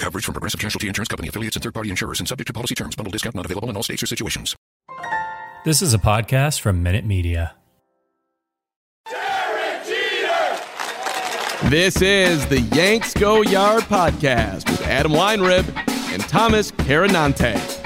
Coverage from Progressive Casualty Insurance Company affiliates and third party insurers and subject to policy terms. Bundle discount not available in all states or situations. This is a podcast from Minute Media. Derek Jeter! This is the Yanks Go Yard podcast with Adam Weinrib and Thomas Carannante.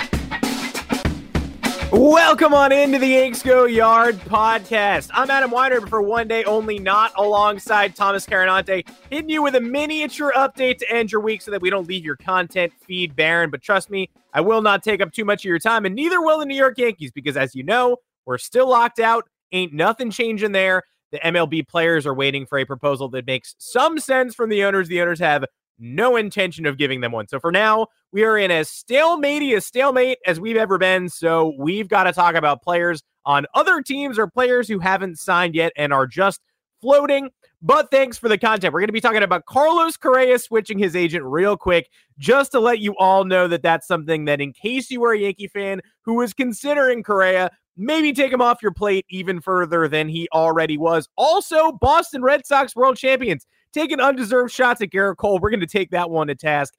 Welcome on into the Yanks Go Yard podcast. I'm Adam Weinrib for one day only, not alongside Thomas Carannante, hitting you with a miniature update to end your week so that we don't leave your content feed barren. But trust me, I will not take up too much of your time, and neither will the New York Yankees, because as you know, we're still locked out. Ain't nothing changing there. The MLB players are waiting for a proposal that makes some sense from the owners. The owners have no intention of giving them one. So for now, we are in as stalemate a stalemate as we've ever been. So we've got to talk about players on other teams or players who haven't signed yet and are just floating. But thanks for the content. We're going to be talking about Carlos Correa switching his agent real quick, just to let you all know that that's something that, in case you were a Yankee fan who was considering Correa, maybe take him off your plate even further than he already was. Also, Boston Red Sox world champions taking undeserved shots at Gerrit Cole. We're going to take that one to task.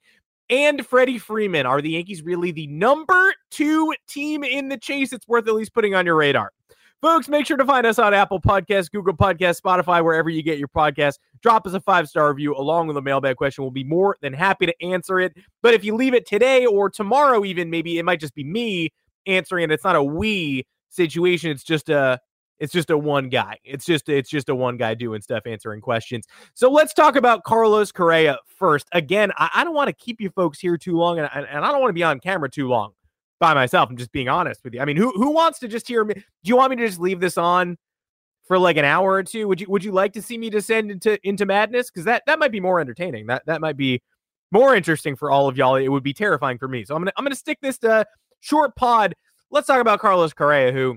And Freddie Freeman. Are the Yankees really the number two team in the chase? It's worth at least putting on your radar. Folks, make sure to find us on Apple Podcasts, Google Podcasts, Spotify, wherever you get your podcasts. Drop us a five star review along with a mailbag question. We'll be more than happy to answer it. But if you leave it today or tomorrow, even maybe it might just be me answering it. It's not a we situation. It's just a it's just a one guy. It's just it's just a one guy doing stuff, answering questions. So let's talk about Carlos Correa first. Again, I, I don't want to keep you folks here too long, and, and I don't want to be on camera too long by myself. I'm just being honest with you. I mean, who who wants to just hear me? Do you want me to just leave this on for like an hour or two? Would you would you like to see me descend into into madness? Because that that might be more entertaining. That that might be more interesting for all of y'all. It would be terrifying for me. So I'm gonna I'm gonna stick this to short pod. Let's talk about Carlos Correa, who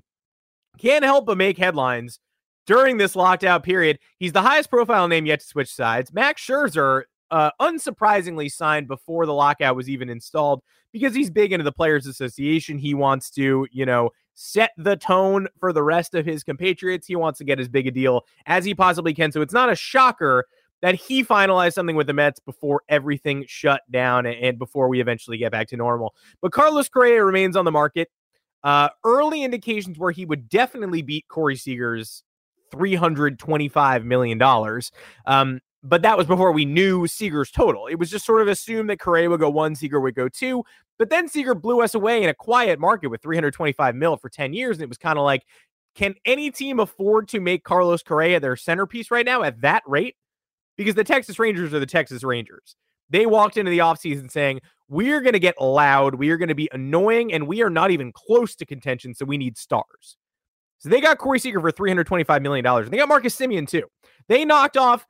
can't help but make headlines during this lockdown period. He's the highest profile name yet to switch sides. Max Scherzer, uh, unsurprisingly, signed before the lockout was even installed because he's big into the Players Association. He wants to, you know, set the tone for the rest of his compatriots. He wants to get as big a deal as he possibly can. So it's not a shocker that he finalized something with the Mets before everything shut down and before we eventually get back to normal. But Carlos Correa remains on the market. Uh, early indications where he would definitely beat Corey Seager's $325 million. Um, but that was before we knew Seager's total. It was just sort of assumed that Correa would go one, Seager would go two. But then Seager blew us away in a quiet market with 325 mil for 10 years. And it was kind of like, can any team afford to make Carlos Correa their centerpiece right now at that rate? Because the Texas Rangers are the Texas Rangers. They walked into the offseason saying, we're going to get loud, we are going to be annoying, and we are not even close to contention, so we need stars. So they got Corey Seager for $325 million. And they got Marcus Semien too. They knocked off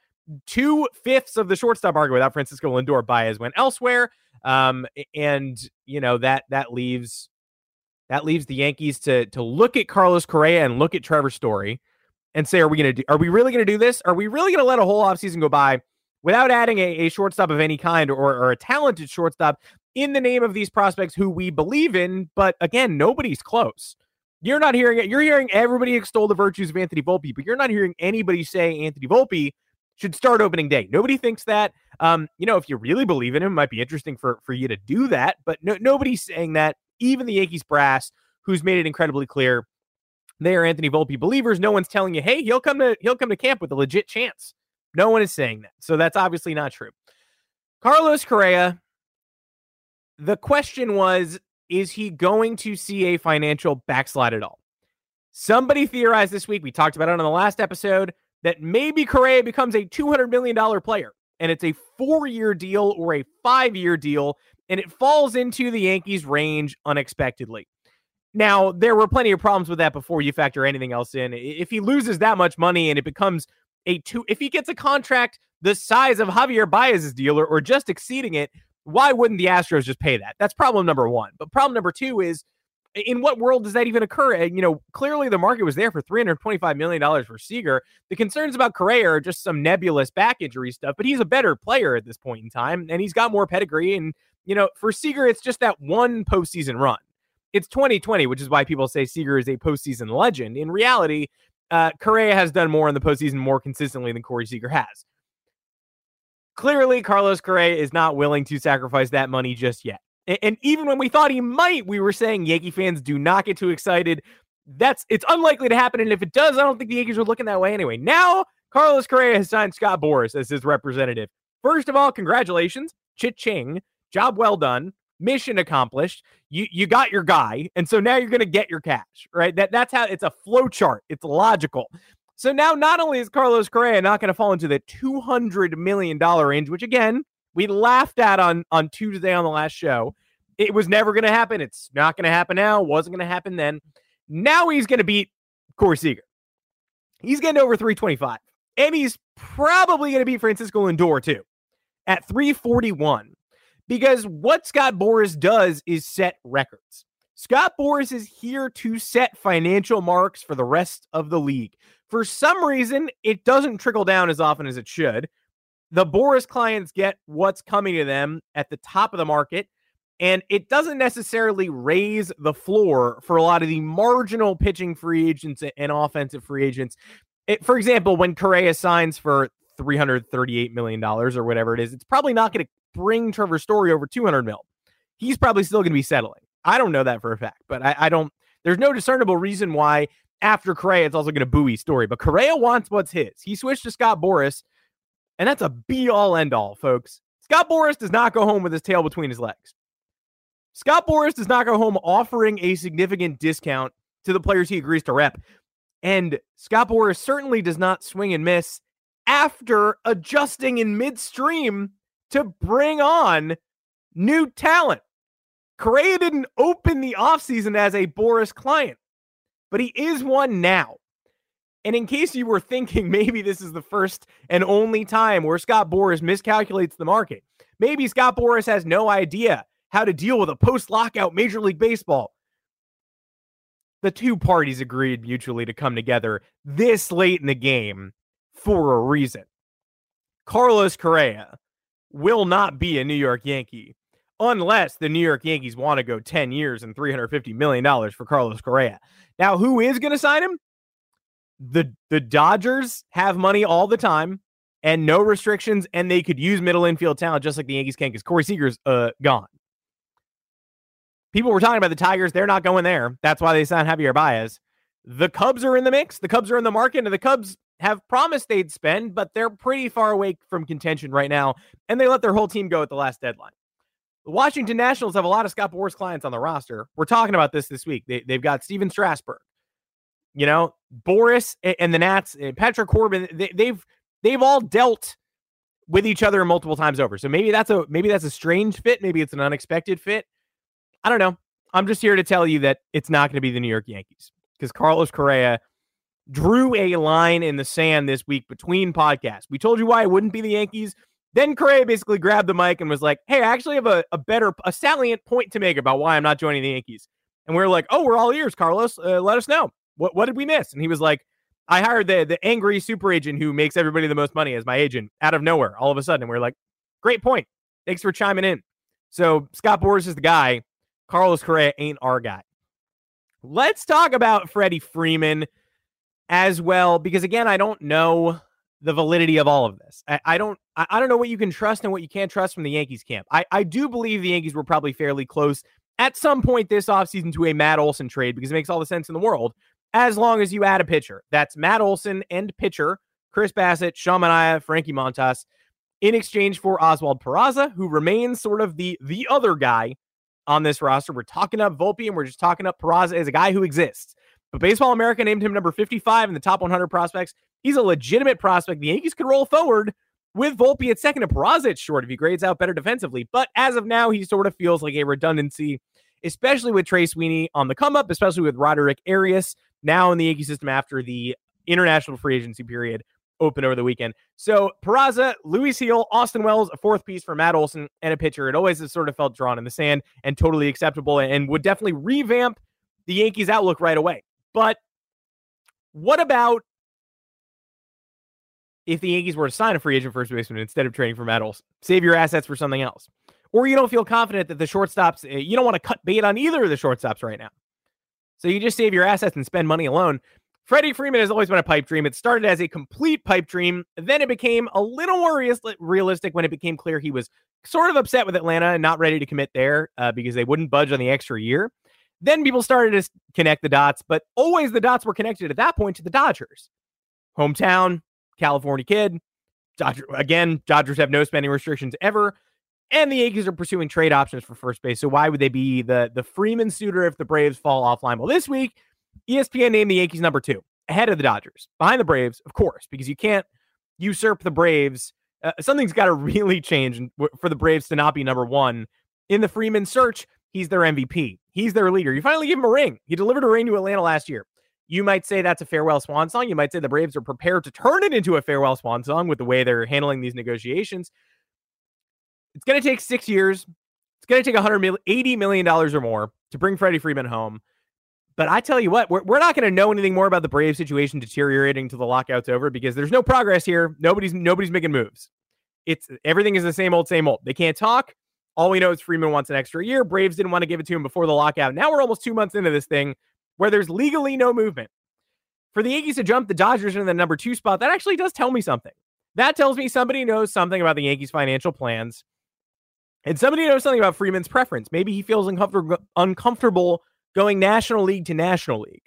two fifths of the shortstop market without Francisco Lindor. Baez went elsewhere. Um, and you know, that that leaves that leaves the Yankees to to look at Carlos Correa and look at Trevor Story and say, are we gonna do are we really gonna do this? Are we really gonna let a whole offseason go by without adding a, a shortstop of any kind or, or a talented shortstop in the name of these prospects who we believe in. But again, nobody's close. You're not hearing it. You're hearing everybody extol the virtues of Anthony Volpe, but you're not hearing anybody say Anthony Volpe should start opening day. Nobody thinks that. Um, you know, if you really believe in him, it might be interesting for for you to do that. But no, nobody's saying that. Even the Yankees brass, who's made it incredibly clear, they are Anthony Volpe believers. No one's telling you, hey, he'll come to he'll come to camp with a legit chance. No one is saying that. So that's obviously not true. Carlos Correa, the question was is he going to see a financial backslide at all? Somebody theorized this week, we talked about it on the last episode, that maybe Correa becomes a $200 million player and it's a four year deal or a five year deal, and it falls into the Yankees' range unexpectedly. Now, there were plenty of problems with that before you factor anything else in. If he loses that much money and it becomes a two, if he gets a contract the size of Javier Baez's deal or, or just exceeding it, why wouldn't the Astros just pay that? That's problem number one. But problem number two is in what world does that even occur? And, you know, clearly the market was there for $325 million for Seager. The concerns about Correa are just some nebulous back injury stuff, but he's a better player at this point in time, and he's got more pedigree. And, you know, for Seager, it's just that one postseason run. It's 2020, which is why people say Seager is a postseason legend. In reality, uh, Correa has done more in the postseason more consistently than Corey Seager has. Clearly, Carlos Correa is not willing to sacrifice that money just yet. And, and even when we thought he might, we were saying Yankee fans do not get too excited. That's it's unlikely to happen. And if it does, I don't think the Yankees are looking that way anyway. Now, Carlos Correa has signed Scott Boras as his representative. First of all, congratulations, Chit Ching. Job well done. Mission accomplished. You you got your guy, and so now you're going to get your cash, right? That that's how it's a flow chart. It's logical. So now not only is Carlos Correa not going to fall into the $200 million range, which again, we laughed at on, on Tuesday on the last show. It was never going to happen. It's not going to happen now. Wasn't going to happen then. Now he's going to beat Corey Seager. He's getting over 325. And he's probably going to beat Francisco Lindor too at 341. Because what Scott Boras does is set records. Scott Boras is here to set financial marks for the rest of the league. For some reason, it doesn't trickle down as often as it should. The Boras clients get what's coming to them at the top of the market, and it doesn't necessarily raise the floor for a lot of the marginal pitching free agents and offensive free agents. It, for example, when Correa signs for $338 million or whatever it is, it's probably not going to bring Trevor Story over 200 mil. He's probably still going to be settling. I don't know that for a fact, but I, I don't. There's no discernible reason why after Correa, it's also going to buoy story. But Correa wants what's his. He switched to Scott Boras, and that's a be all end all, folks. Scott Boras does not go home with his tail between his legs. Scott Boras does not go home offering a significant discount to the players he agrees to rep. And Scott Boras certainly does not swing and miss after adjusting in midstream to bring on new talent. Correa didn't open the offseason as a Boras client but he is one now. And in case you were thinking maybe this is the first and only time where Scott Boras miscalculates the market, maybe Scott Boras has no idea how to deal with a post lockout Major League Baseball. The two parties agreed mutually to come together this late in the game for a reason. Carlos Correa will not be a New York Yankee unless the New York Yankees want to go 10 years and $350 million for Carlos Correa. Now, who is going to sign him? The the Dodgers have money all the time and no restrictions, and they could use middle infield talent just like the Yankees can because Corey Seager's uh, gone. People were talking about the Tigers. They're not going there. That's why they signed Javier Baez. The Cubs are in the mix. The Cubs are in the market, and the Cubs have promised they'd spend, but they're pretty far away from contention right now, and they let their whole team go at the last deadline. The Washington Nationals have a lot of Scott Boras clients on the roster. We're talking about this this week. They, they've got Stephen Strasburg, you know, Boras and the Nats, and Patrick Corbin. They, they've they've all dealt with each other multiple times over. So maybe that's a maybe that's a strange fit. Maybe it's an unexpected fit. I don't know. I'm just here to tell you that it's not going to be the New York Yankees because Carlos Correa drew a line in the sand this week between podcasts. We told you why it wouldn't be the Yankees. Then Correa basically grabbed the mic and was like, Hey, I actually have a, a better, a salient point to make about why I'm not joining the Yankees. And we are like, Oh, we're all ears, Carlos. Uh, let us know. What, what did we miss? And he was like, I hired the the angry super agent who makes everybody the most money as my agent out of nowhere. All of a sudden, And we're like, great point. Thanks for chiming in. So Scott Boras is the guy. Carlos Correa ain't our guy. Let's talk about Freddie Freeman as well, because again, I don't know the validity of all of this. I, I don't I, I, don't know what you can trust and what you can't trust from the Yankees camp. I, I do believe the Yankees were probably fairly close at some point this offseason to a Matt Olson trade because it makes all the sense in the world as long as you add a pitcher. That's Matt Olson and pitcher, Chris Bassitt, Sean Manaea, Frankie Montas, in exchange for Oswald Peraza, who remains sort of the the other guy on this roster. We're talking up Volpe and we're just talking up Peraza as a guy who exists. But Baseball America named him number 55 in the top 100 prospects. He's a legitimate prospect. The Yankees could roll forward with Volpe at second and Peraza at short if he grades out better defensively. But as of now, he sort of feels like a redundancy, especially with Trey Sweeney on the come up, especially with Roderick Arias now in the Yankee system after the international free agency period open over the weekend. So Peraza, Luis Gil, Austin Wells, a fourth piece for Matt Olson, and a pitcher. It always has sort of felt drawn in the sand and totally acceptable and would definitely revamp the Yankees' outlook right away. But what about if the Yankees were to sign a free agent first baseman instead of trading for Olson? Save your assets for something else. Or you don't feel confident that the shortstops, eh, you don't want to cut bait on either of the shortstops right now. So you just save your assets and spend money alone. Freddie Freeman has always been a pipe dream. It started as a complete pipe dream. Then it became a little more realistic when it became clear he was sort of upset with Atlanta and not ready to commit there uh, because they wouldn't budge on the extra year. Then people started to connect the dots, but always the dots were connected at that point to the Dodgers. Hometown, California kid. Dodger, again, Dodgers have no spending restrictions ever. And the Yankees are pursuing trade options for first base. So why would they be the, the Freeman suitor if the Braves fall offline? Well, this week, ESPN named the Yankees number two, ahead of the Dodgers, behind the Braves, of course, because you can't usurp the Braves. Uh, something's got to really change for the Braves to not be number one in the Freeman search. He's their MVP. He's their leader. You finally give him a ring. He delivered a ring to Atlanta last year. You might say that's a farewell swan song. You might say the Braves are prepared to turn it into a farewell swan song with the way they're handling these negotiations. It's going to take six years. It's going to take $180 million or more to bring Freddie Freeman home. But I tell you what, we're, we're not going to know anything more about the Braves situation deteriorating until the lockout's over because there's no progress here. Nobody's nobody's making moves. It's everything is the same old, same old. They can't talk. All we know is Freeman wants an extra year. Braves didn't want to give it to him before the lockout. Now we're almost two months into this thing where there's legally no movement. For the Yankees to jump the Dodgers into the number two spot, that actually does tell me something. That tells me somebody knows something about the Yankees' financial plans. And somebody knows something about Freeman's preference. Maybe he feels uncomfortable, going National League to National League.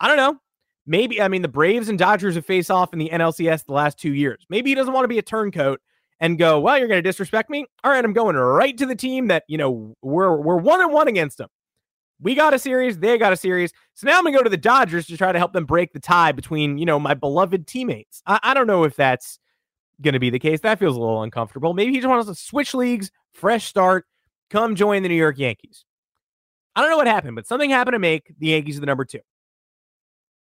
I don't know. Maybe, I mean, the Braves and Dodgers have faced off in the NLCS the last two years. Maybe he doesn't want to be a turncoat and go, well, you're going to disrespect me. All right, I'm going right to the team that you know we're we're one and one against them. We got a series, they got a series. So now I'm gonna go to the Dodgers to try to help them break the tie between you know my beloved teammates. I, I don't know if that's gonna be the case. That feels a little uncomfortable. Maybe he just wants to switch leagues, fresh start, come join the New York Yankees. I don't know what happened, but something happened to make the Yankees the number two.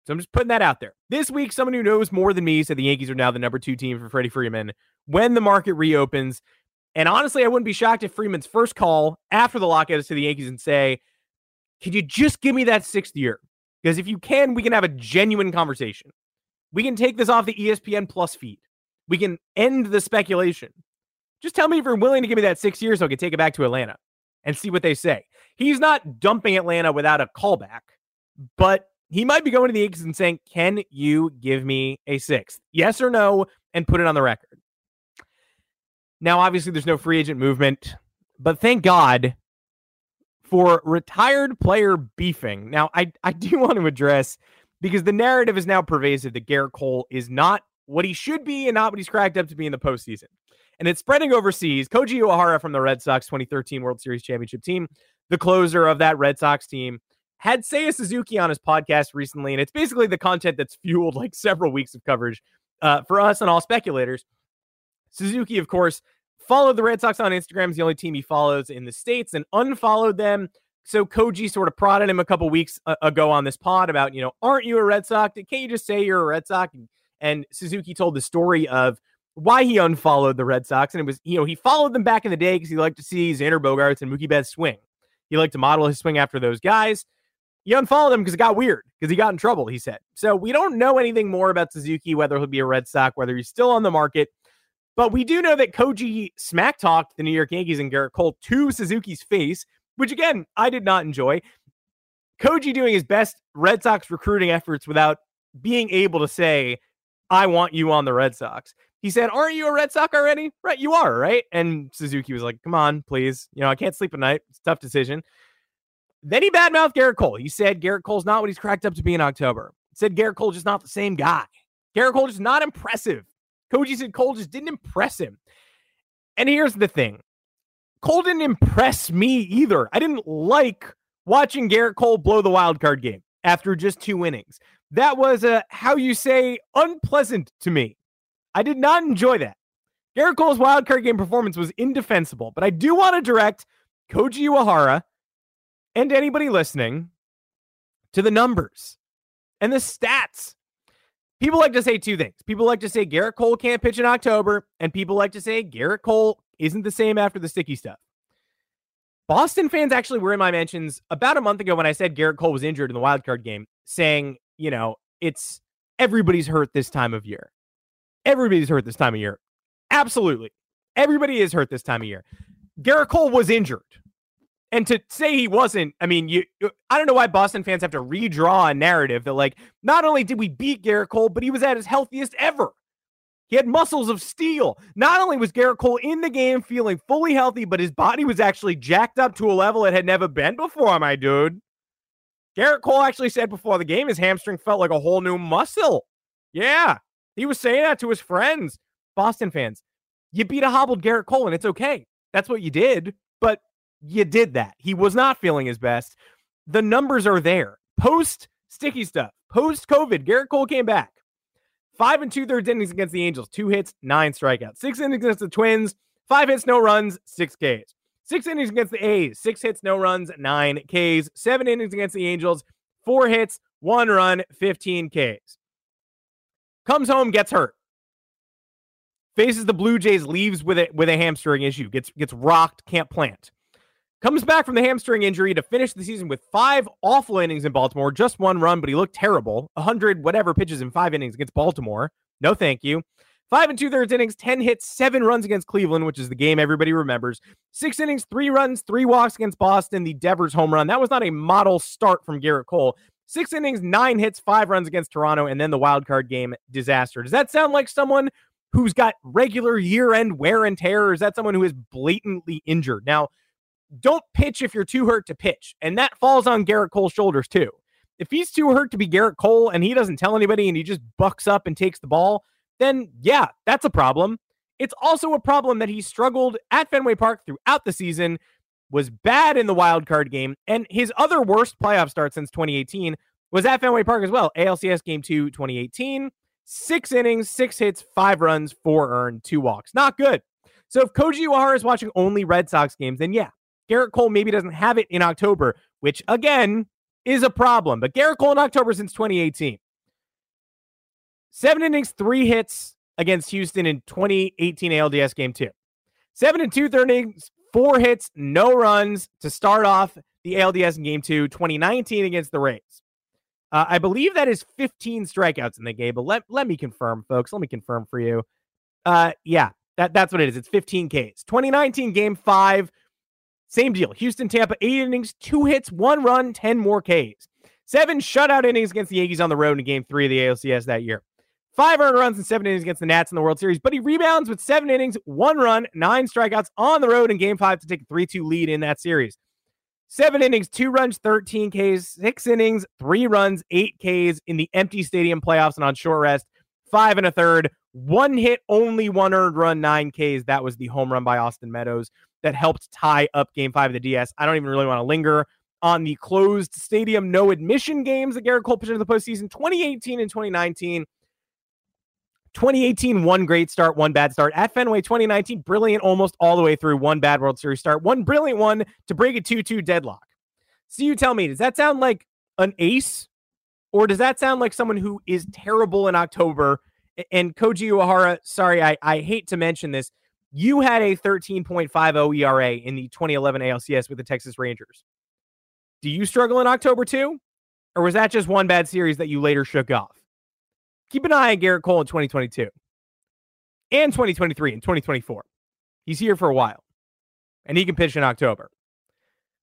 So I'm just putting that out there. This week, someone who knows more than me said the Yankees are now the number two team for Freddie Freeman when the market reopens. And honestly, I wouldn't be shocked if Freeman's first call after the lockout is to the Yankees and say, Could you just give me that sixth year? Because if you can, we can have a genuine conversation. We can take this off the ESPN Plus feed. We can end the speculation. Just tell me if you're willing to give me that six years so I can take it back to Atlanta and see what they say. He's not dumping Atlanta without a callback, but he might be going to the Yankees and saying, Can you give me a sixth? Yes or no, and put it on the record. Now, obviously, there's no free agent movement, but thank God for retired player beefing. Now, I, I do want to address because the narrative is now pervasive that Gerrit Cole is not what he should be and not what he's cracked up to be in the postseason. And it's spreading overseas. Koji Uehara from the Red Sox 2013 World Series championship team, the closer of that Red Sox team, had Seiya Suzuki on his podcast recently, and it's basically the content that's fueled like several weeks of coverage uh, for us and all speculators. Suzuki, of course, followed the Red Sox on Instagram. Is the only team he follows in the states, and unfollowed them. So Koji sort of prodded him a couple weeks uh, ago on this pod about, you know, aren't you a Red Sox? Can't you just say you're a Red Sox? And, and Suzuki told the story of why he unfollowed the Red Sox, and it was, you know, he followed them back in the day because he liked to see Xander Bogaerts and Mookie Betts swing. He liked to model his swing after those guys. You unfollowed him because it got weird, because he got in trouble, he said. So we don't know anything more about Suzuki, whether he'll be a Red Sox, whether he's still on the market. But we do know that Koji smack talked the New York Yankees and Gerrit Cole to Suzuki's face, which again, I did not enjoy. Koji doing his best Red Sox recruiting efforts without being able to say, I want you on the Red Sox. He said, Aren't you a Red Sox already? Right, you are, right? And Suzuki was like, Come on, please. You know, I can't sleep at night. It's a tough decision. Then he badmouthed Gerrit Cole. He said Gerrit Cole's not what he's cracked up to be in October. He said Gerrit Cole just not the same guy. Gerrit Cole just not impressive. Koji said Cole just didn't impress him. And here's the thing Cole didn't impress me either. I didn't like watching Gerrit Cole blow the wild card game after just two innings. That was a, how you say, unpleasant to me. I did not enjoy that. Gerrit Cole's wild card game performance was indefensible, but I do want to direct Koji Uehara and anybody listening to the numbers and the stats. People like to say two things. People like to say Gerrit Cole can't pitch in October, and people like to say Gerrit Cole isn't the same after the sticky stuff. Boston fans actually were in my mentions about a month ago when I said Gerrit Cole was injured in the wild card game, saying, you know, it's everybody's hurt this time of year. Everybody's hurt this time of year. Absolutely. Everybody is hurt this time of year. Gerrit Cole was injured. And to say he wasn't, I mean, you I don't know why Boston fans have to redraw a narrative that like not only did we beat Gerrit Cole, but he was at his healthiest ever. He had muscles of steel. Not only was Gerrit Cole in the game feeling fully healthy, but his body was actually jacked up to a level it had never been before, my dude. Gerrit Cole actually said before the game his hamstring felt like a whole new muscle. Yeah, he was saying that to his friends, Boston fans. You beat a hobbled Gerrit Cole, and it's okay. That's what you did. But you did that. He was not feeling his best. The numbers are there. Post sticky stuff, post COVID, Gerrit Cole came back. Five and two thirds innings against the Angels, two hits, nine strikeouts. Six innings against the Twins, five hits, no runs, six Ks. Six innings against the A's, six hits, no runs, nine Ks. Seven innings against the Angels, four hits, one run, 15 Ks. Comes home, gets hurt. Faces the Blue Jays, leaves with it with a hamstring issue, gets gets rocked, can't plant. Comes back from the hamstring injury to finish the season with five awful innings in Baltimore, just one run, but he looked terrible. 100 whatever pitches in five innings against Baltimore. No, thank you. Five and two thirds innings, 10 hits, seven runs against Cleveland, which is the game everybody remembers. Six innings, three runs, three walks against Boston, the Devers home run. That was not a model start from Gerrit Cole. Six innings, nine hits, five runs against Toronto, and then the wild card game disaster. Does that sound like someone who's got regular year end wear and tear, or is that someone who is blatantly injured? Now, don't pitch if you're too hurt to pitch. And that falls on Gerrit Cole's shoulders too. If he's too hurt to be Gerrit Cole and he doesn't tell anybody and he just bucks up and takes the ball, then yeah, that's a problem. It's also a problem that he struggled at Fenway Park throughout the season, was bad in the wild card game, and his other worst playoff start since 2018 was at Fenway Park as well. ALCS Game 2 2018, six innings, six hits, five runs, four earned, two walks. Not good. So if Koji Uehara is watching only Red Sox games, then yeah, Gerrit Cole maybe doesn't have it in October, which again is a problem. But Gerrit Cole in October since 2018. Seven innings, three hits against Houston in 2018 ALDS game two. Seven and two third innings, four hits, no runs to start off the ALDS in game two, 2019 against the Rays. Uh, I believe that is 15 strikeouts in the game, but let, let me confirm, folks. Let me confirm for you. Uh, yeah, that, that's what it is. It's 15 Ks. 2019 game five, same deal. Houston, Tampa, eight innings, two hits, one run, 10 more Ks. Seven shutout innings against the Yankees on the road in game three of the ALCS that year. Five earned runs and seven innings against the Nats in the World Series, but he rebounds with seven innings, one run, nine strikeouts on the road in game five to take a 3 2 lead in that series. Seven innings, two runs, 13 Ks, six innings, three runs, eight Ks in the empty stadium playoffs and on short rest, five and a third, one hit, only one earned run, nine Ks. That was the home run by Austin Meadows that helped tie up game five of the DS. I don't even really want to linger on the closed stadium, no admission games that Gerrit Cole pitched in the postseason 2018 and 2019. 2018, one great start, one bad start. At Fenway, 2019, brilliant almost all the way through, one bad World Series start, one brilliant one to break a 2 2 deadlock. So you tell me, does that sound like an ace? Or does that sound like someone who is terrible in October? And Koji Uehara, sorry, I, I hate to mention this, you had a 13.50 ERA in the 2011 ALCS with the Texas Rangers. Do you struggle in October too? Or was that just one bad series that you later shook off? Keep an eye on Gerrit Cole in 2022 and 2023 and 2024. He's here for a while and he can pitch in October.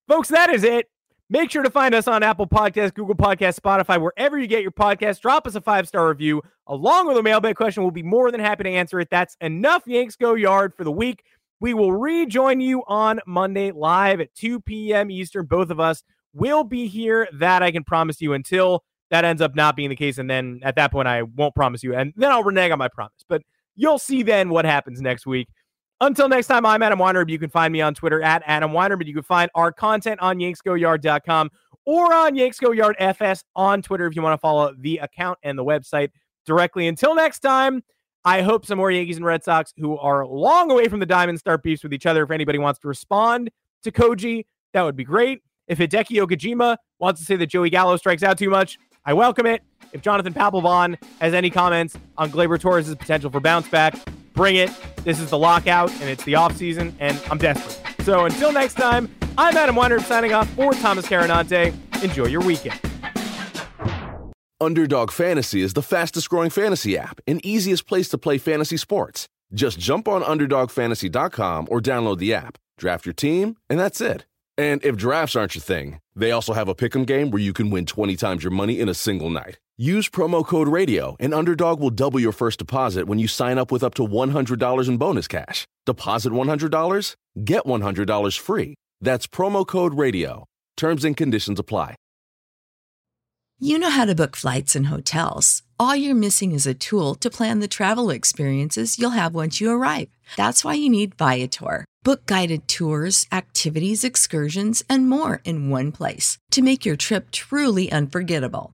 Folks, that is it. Make sure to find us on Apple Podcasts, Google Podcasts, Spotify, wherever you get your podcasts. Drop us a five star review along with a mailbag question. We'll be more than happy to answer it. That's enough Yanks Go Yard for the week. We will rejoin you on Monday live at 2 p.m. Eastern. Both of us will be here. That I can promise you until that ends up not being the case. And then at that point, I won't promise you. And then I'll renege on my promise. But you'll see then what happens next week. Until next time, I'm Adam Weinrib. You can find me on Twitter at Adam Weinrib, you can find our content on yanksgoyard.com or on Yanksgoyard FS on Twitter if you want to follow the account and the website directly. Until next time, I hope some more Yankees and Red Sox who are long away from the diamond start beefs with each other. If anybody wants to respond to Koji, that would be great. If Hideki Okajima wants to say that Joey Gallo strikes out too much, I welcome it. If Jonathan Papelbon has any comments on Gleyber Torres' potential for bounce back, bring it. This is the lockout and it's the off season, and I'm desperate. So until next time, I'm Adam Weinrib signing off for Thomas Carannante. Enjoy your weekend. Underdog Fantasy is the fastest growing fantasy app and easiest place to play fantasy sports. Just jump on UnderdogFantasy.com or download the app, draft your team, and that's it. And if drafts aren't your thing, they also have a pick'em game where you can win 20 times your money in a single night. Use promo code RADIO, and Underdog will double your first deposit when you sign up with up to $100 in bonus cash. Deposit $100, get $100 free. That's promo code RADIO. Terms and conditions apply. You know how to book flights and hotels. All you're missing is a tool to plan the travel experiences you'll have once you arrive. That's why you need Viator. Book guided tours, activities, excursions, and more in one place to make your trip truly unforgettable.